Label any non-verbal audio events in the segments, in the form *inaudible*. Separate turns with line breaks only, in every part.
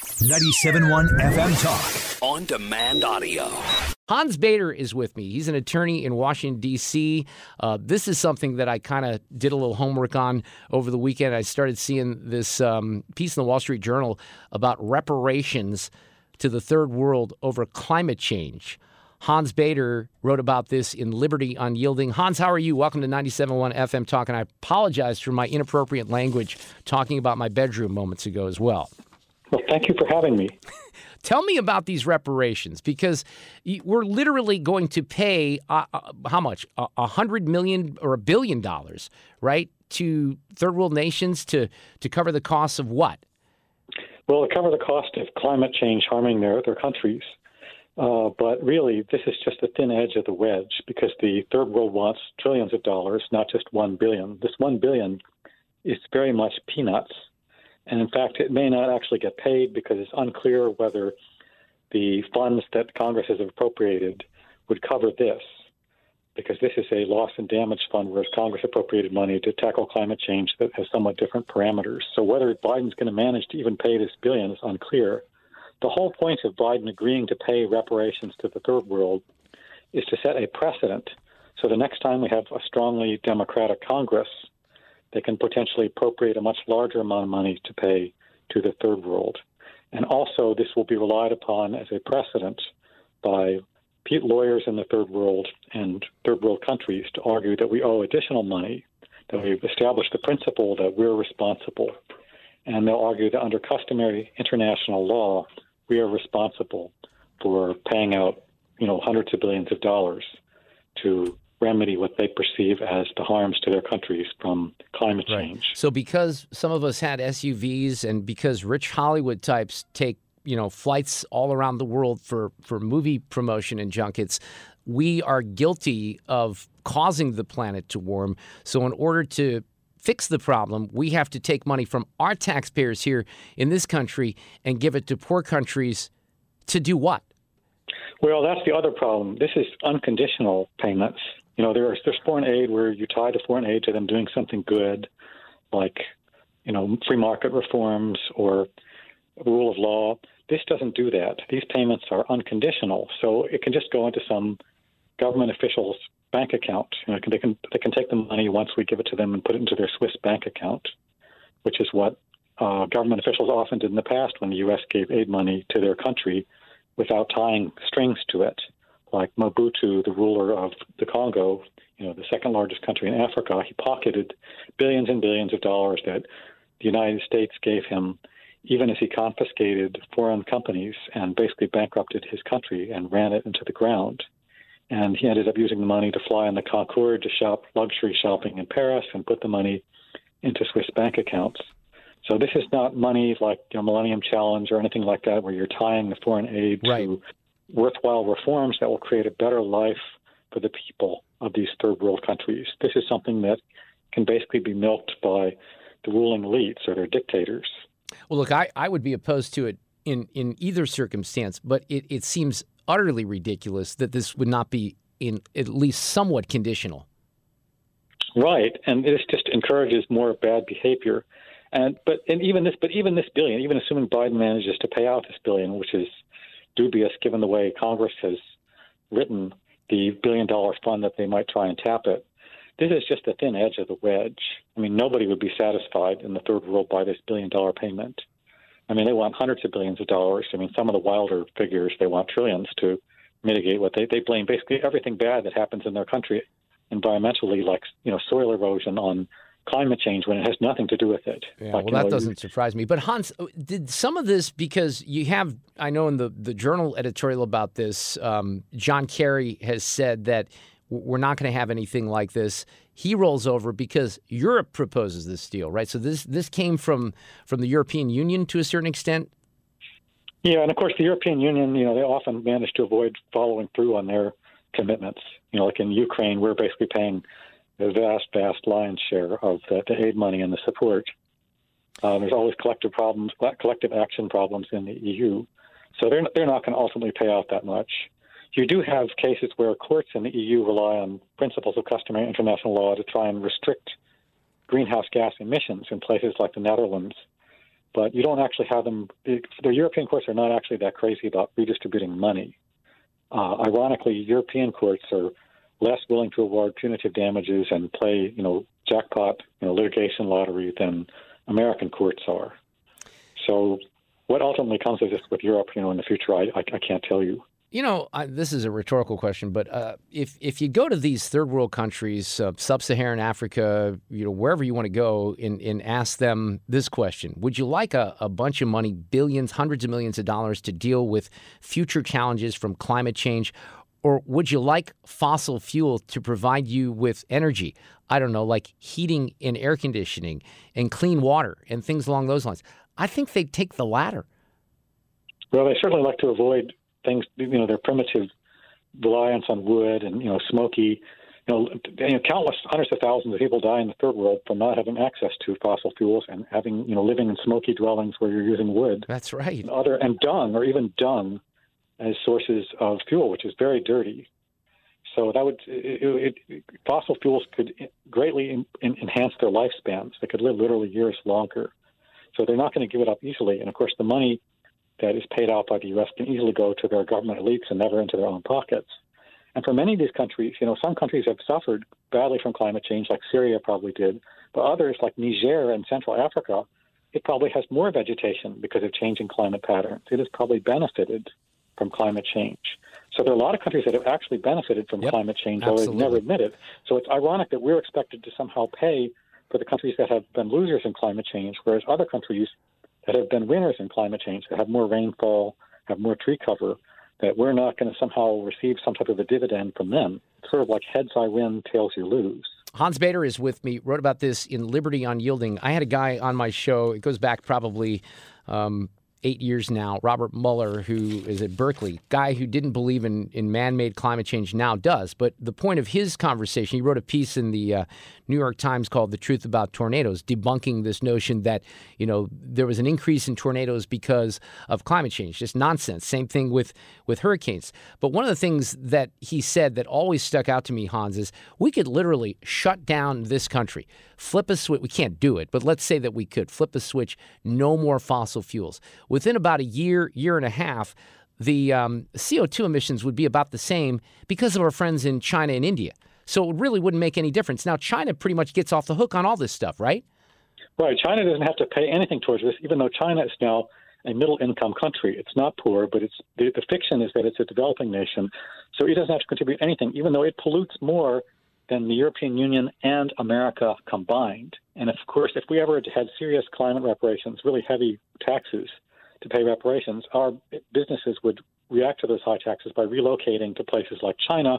97.1 FM Talk. On demand audio.
Hans Bader is with me. He's an attorney in Washington, D.C. Uh, this is something that I kind of did a little homework on over the weekend. I started seeing this um, piece in the Wall Street Journal about reparations to the third world over climate change. Hans Bader wrote about this in Liberty Unyielding. Hans, how are you? Welcome to 97.1 FM Talk. And I apologize for my inappropriate language talking about my bedroom moments ago as well.
Well, thank you for having me. *laughs*
Tell me about these reparations because we're literally going to pay uh, uh, how much? A hundred million or a billion dollars, right, to third world nations to to cover the costs of what?
Well, to cover the cost of climate change harming their their countries. Uh, but really, this is just the thin edge of the wedge because the third world wants trillions of dollars, not just one billion. This one billion is very much peanuts and in fact, it may not actually get paid because it's unclear whether the funds that Congress has appropriated would cover this, because this is a loss and damage fund, whereas Congress appropriated money to tackle climate change that has somewhat different parameters. So whether Biden's going to manage to even pay this billion is unclear. The whole point of Biden agreeing to pay reparations to the third world is to set a precedent. So the next time we have a strongly Democratic Congress, they can potentially appropriate a much larger amount of money to pay to the third world. And also, this will be relied upon as a precedent by lawyers in the third world and third world countries to argue that we owe additional money, that we've established the principle that we're responsible. And they'll argue that under customary international law, we are responsible for paying out, you know, hundreds of billions of dollars to remedy what they perceive as the harms to their countries from climate change.
Right. So, because some of us had SUVs, and because rich Hollywood types take you know flights all around the world for for movie promotion and junkets, we are guilty of causing the planet to warm. So, in order to fix the problem, we have to take money from our taxpayers here in this country and give it to poor countries to do what?
Well, that's the other problem. This is unconditional payments. You know, there's there's foreign aid where you tie the foreign aid to them doing something good, like you know free market reforms or rule of law. This doesn't do that. These payments are unconditional, so it can just go into some government official's bank account. You know, they can they can take the money once we give it to them and put it into their Swiss bank account, which is what uh, government officials often did in the past when the U.S. gave aid money to their country without tying strings to it like Mobutu, the ruler of the Congo, you know, the second largest country in Africa, he pocketed billions and billions of dollars that the United States gave him, even as he confiscated foreign companies and basically bankrupted his country and ran it into the ground. And he ended up using the money to fly on the Concorde to shop luxury shopping in Paris and put the money into Swiss bank accounts. So this is not money like the Millennium Challenge or anything like that, where you're tying the foreign aid right. to worthwhile reforms that will create a better life for the people of these third world countries. This is something that can basically be milked by the ruling elites or their dictators.
Well, look, I, I would be opposed to it in, in either circumstance, but it, it seems utterly ridiculous that this would not be in at least somewhat conditional.
Right, and this just encourages more bad behavior. And but and even this but even this billion, even assuming Biden manages to pay out this billion, which is dubious given the way Congress has written the billion dollar fund that they might try and tap it. This is just the thin edge of the wedge. I mean, nobody would be satisfied in the third world by this billion dollar payment. I mean, they want hundreds of billions of dollars. I mean, some of the wilder figures, they want trillions to mitigate what they, they blame basically everything bad that happens in their country environmentally, like, you know, soil erosion on climate change when it has nothing to do with it.
Yeah,
like,
well, that
know,
doesn't surprise me. But Hans, uh, did some of this because you have, I know in the the journal editorial about this, um, John Kerry has said that we're not going to have anything like this. He rolls over because Europe proposes this deal, right? So this this came from from the European Union to a certain extent.
Yeah, and of course the European Union, you know, they often manage to avoid following through on their commitments. You know, like in Ukraine, we're basically paying the vast, vast lion's share of the, the aid money and the support. Um, there's always collective problems, collective action problems in the EU, so they're they're not going to ultimately pay out that much. You do have cases where courts in the EU rely on principles of customary international law to try and restrict greenhouse gas emissions in places like the Netherlands. But you don't actually have them. The European courts are not actually that crazy about redistributing money. Uh, ironically, European courts are less willing to award punitive damages and play, you know, jackpot, you know, litigation lottery than American courts are. So, what ultimately comes of this with Europe, you know, in the future, I, I, I can't tell you.
You know, I, this is a rhetorical question, but uh, if if you go to these third world countries, uh, sub-Saharan Africa, you know, wherever you want to go, and, and ask them this question: Would you like a, a bunch of money, billions, hundreds of millions of dollars, to deal with future challenges from climate change, or would you like fossil fuel to provide you with energy? I don't know, like heating and air conditioning and clean water and things along those lines. I think they'd take the latter.
Well, they certainly like to avoid things, you know, their primitive reliance on wood and, you know, smoky. You know, you know, countless hundreds of thousands of people die in the third world from not having access to fossil fuels and having, you know, living in smoky dwellings where you're using wood.
That's right.
And other and dung or even dung as sources of fuel, which is very dirty. So that would it, it, fossil fuels could greatly in, in, enhance their lifespans. They could live literally years longer. So they're not going to give it up easily. And of course, the money that is paid out by the U.S. can easily go to their government elites and never into their own pockets. And for many of these countries, you know, some countries have suffered badly from climate change, like Syria probably did, but others, like Niger and Central Africa, it probably has more vegetation because of changing climate patterns. It has probably benefited from climate change. So there are a lot of countries that have actually benefited from
yep,
climate change, although they've never admitted. So it's ironic that we're expected to somehow pay for the countries that have been losers in climate change, whereas other countries that have been winners in climate change, that have more rainfall, have more tree cover, that we're not going to somehow receive some type of a dividend from them. It's sort of like heads I win, tails you lose.
Hans Bader is with me, wrote about this in Liberty Unyielding. I had a guy on my show, it goes back probably um, eight years now, Robert Mueller, who is at Berkeley, guy who didn't believe in, in man made climate change now does. But the point of his conversation, he wrote a piece in the uh, New York Times called The Truth About Tornadoes, debunking this notion that, you know, there was an increase in tornadoes because of climate change. Just nonsense. Same thing with, with hurricanes. But one of the things that he said that always stuck out to me, Hans, is we could literally shut down this country, flip a switch. We can't do it, but let's say that we could flip a switch, no more fossil fuels. Within about a year, year and a half, the um, CO2 emissions would be about the same because of our friends in China and India. So it really wouldn't make any difference. Now, China pretty much gets off the hook on all this stuff, right?
Right. China doesn't have to pay anything towards this, even though China is now a middle income country. It's not poor, but it's the, the fiction is that it's a developing nation. So it doesn't have to contribute anything, even though it pollutes more than the European Union and America combined. And of course, if we ever had serious climate reparations, really heavy taxes to pay reparations, our businesses would react to those high taxes by relocating to places like China,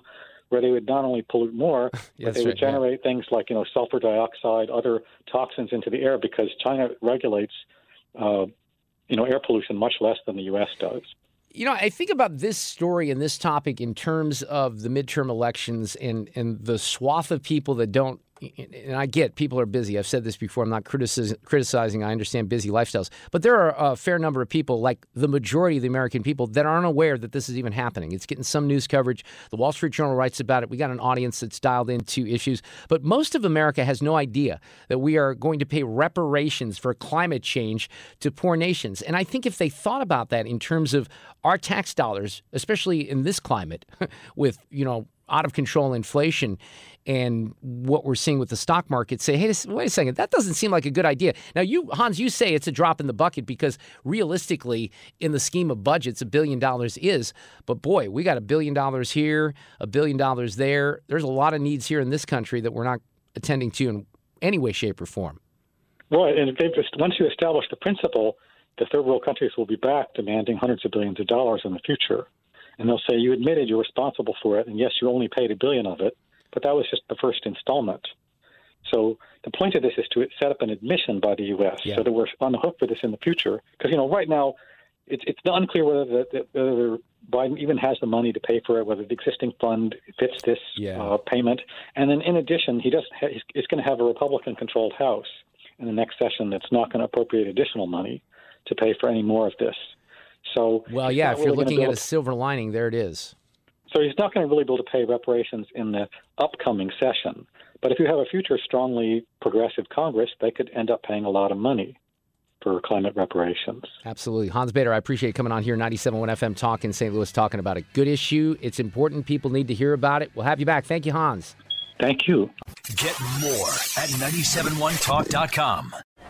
where they would not only pollute more, *laughs* but they would generate yeah. things like you know sulfur dioxide, other toxins into the air because China regulates uh, you know air pollution much less than the U.S. does.
You know, I think about this story and this topic in terms of the midterm elections and and the swath of people that don't and I get people are busy. I've said this before. I'm not criticizing. I understand busy lifestyles. But there are a fair number of people, like the majority of the American people, that aren't aware that this is even happening. It's getting some news coverage. The Wall Street Journal writes about it. We got an audience that's dialed into issues. But most of America has no idea that we are going to pay reparations for climate change to poor nations. And I think if they thought about that in terms of our tax dollars, especially in this climate, *laughs* with, you know, out of control inflation and what we're seeing with the stock market say, hey, wait a second, that doesn't seem like a good idea. Now, you, Hans, you say it's a drop in the bucket because realistically, in the scheme of budgets, a billion dollars is. But boy, we got a billion dollars here, a billion dollars there. There's a lot of needs here in this country that we're not attending to in any way, shape, or form.
Right, and once you establish the principle, the third world countries will be back demanding hundreds of billions of dollars in the future. And they'll say, you admitted you're responsible for it, and yes, you only paid a billion of it, but that was just the first installment. So the point of this is to set up an admission by the U.S. Yeah. so that we're on the hook for this in the future. Because you know, right now, it's it's unclear whether the, whether Biden even has the money to pay for it, whether the existing fund fits this yeah. uh, payment, and then in addition, he does ha- he's going to have a Republican-controlled House in the next session that's not going to appropriate additional money to pay for any more of this. So,
well, yeah, if you're looking at a silver lining, there it is.
So he's not going to really be able to pay reparations in the upcoming session. But if you have a future strongly progressive Congress, they could end up paying a lot of money for climate reparations.
Absolutely. Hans Bader, I appreciate coming on here, 97.1 FM Talk in St. Louis, talking about a good issue. It's important. People need to hear about it. We'll have you back. Thank you, Hans.
Thank you.
Get more at 971talk.com.